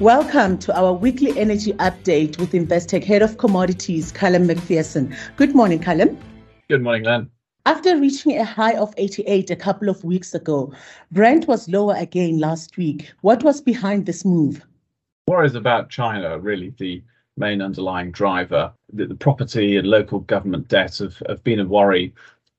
Welcome to our weekly energy update with Investec Head of Commodities, Callum Macpherson. Good morning, Callum. Good morning, Len. After reaching a high of 88 a couple of weeks ago, Brent was lower again last week. What was behind this move? Worries about China, really the main underlying driver. The, the property and local government debt have, have been a worry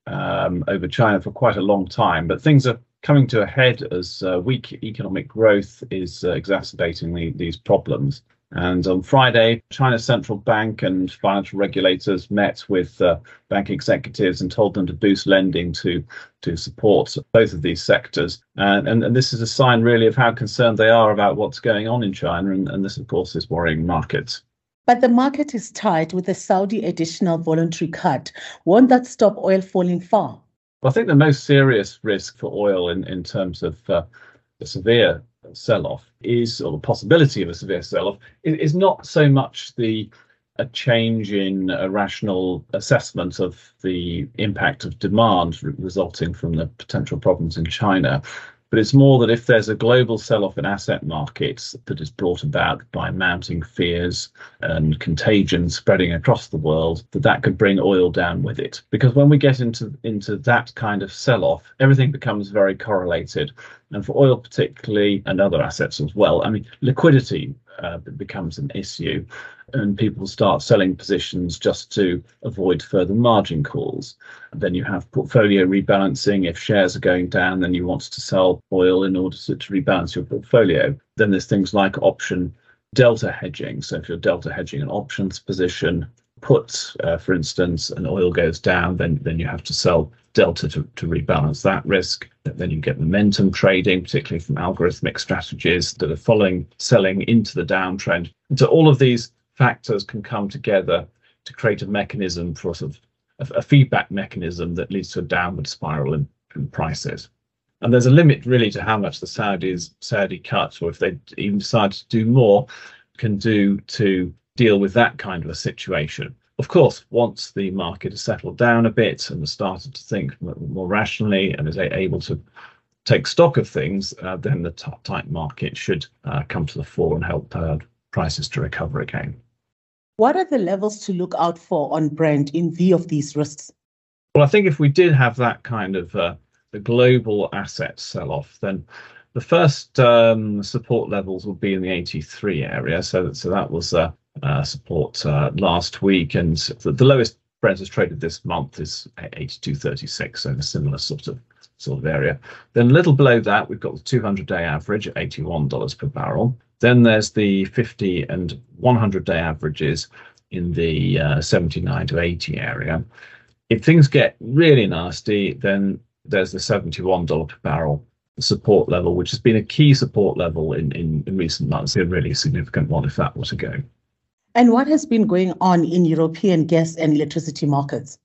um, over China for quite a long time, but things are coming to a head as uh, weak economic growth is uh, exacerbating the, these problems. And on Friday, China's central bank and financial regulators met with uh, bank executives and told them to boost lending to to support both of these sectors. And, and, and this is a sign, really, of how concerned they are about what's going on in China. And, and this, of course, is worrying markets. But the market is tied with the Saudi additional voluntary cut. Won't that stop oil falling far? Well, I think the most serious risk for oil in, in terms of uh, the severe sell off is, or the possibility of a severe sell off, is, not so much the a change in a rational assessment of the impact of demand resulting from the potential problems in China, but it's more that if there's a global sell off in asset markets that is brought about by mounting fears and contagion spreading across the world, that that could bring oil down with it. Because when we get into, into that kind of sell off, everything becomes very correlated. And for oil, particularly, and other assets as well, I mean, liquidity uh, becomes an issue and people start selling positions just to avoid further margin calls. And then you have portfolio rebalancing. If shares are going down, then you want to sell oil in order to, to rebalance your portfolio. Then there's things like option delta hedging. So if you're delta hedging an options position, puts, uh, for instance, and oil goes down, then then you have to sell delta to, to rebalance that risk. Then you get momentum trading, particularly from algorithmic strategies that are following selling into the downtrend. And so all of these factors can come together to create a mechanism for sort of a, a feedback mechanism that leads to a downward spiral in, in prices. And there's a limit really to how much the Saudis Saudi cuts, or if they even decide to do more, can do to deal with that kind of a situation. Of course, once the market has settled down a bit and has started to think more rationally and is able to take stock of things, uh, then the t- tight market should uh, come to the fore and help uh, prices to recover again. What are the levels to look out for on Brent in view of these risks? Well, I think if we did have that kind of uh, the global asset sell off, then the first um, support levels would be in the 83 area. So, so that was uh, support uh, last week, and the, the lowest Brent has traded this month is 82.36, so in a similar sort of sort of area. Then a little below that, we've got the 200-day average at $81 per barrel. Then there's the 50 and 100 day averages in the uh, 79 to 80 area. If things get really nasty, then there's the $71 per barrel support level, which has been a key support level in, in, in recent months, a really significant one if that were to go. And what has been going on in European gas and electricity markets?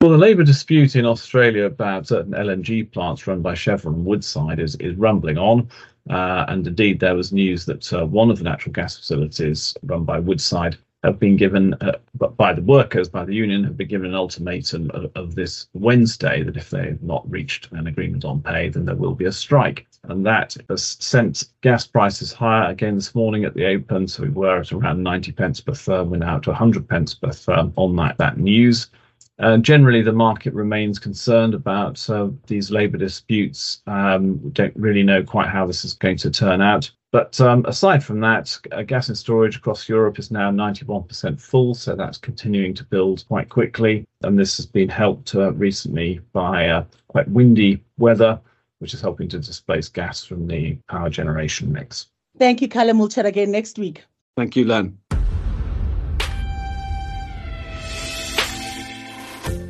Well, the labour dispute in Australia about certain LNG plants run by Chevron Woodside is, is rumbling on. Uh, and indeed, there was news that uh, one of the natural gas facilities run by Woodside have been given, uh, by the workers, by the union, have been given an ultimatum of, of, this Wednesday that if they have not reached an agreement on pay, then there will be a strike. And that has sent gas prices higher again this morning at the open. So we were at around 90 pence per therm. We're now to 100 pence per therm on that, that news. Uh, generally, the market remains concerned about uh, these labour disputes. Um, we don't really know quite how this is going to turn out. But um, aside from that, uh, gas and storage across Europe is now 91% full, so that's continuing to build quite quickly. And this has been helped uh, recently by uh, quite windy weather, which is helping to displace gas from the power generation mix. Thank you, Callum. We'll chat again next week. Thank you, Len.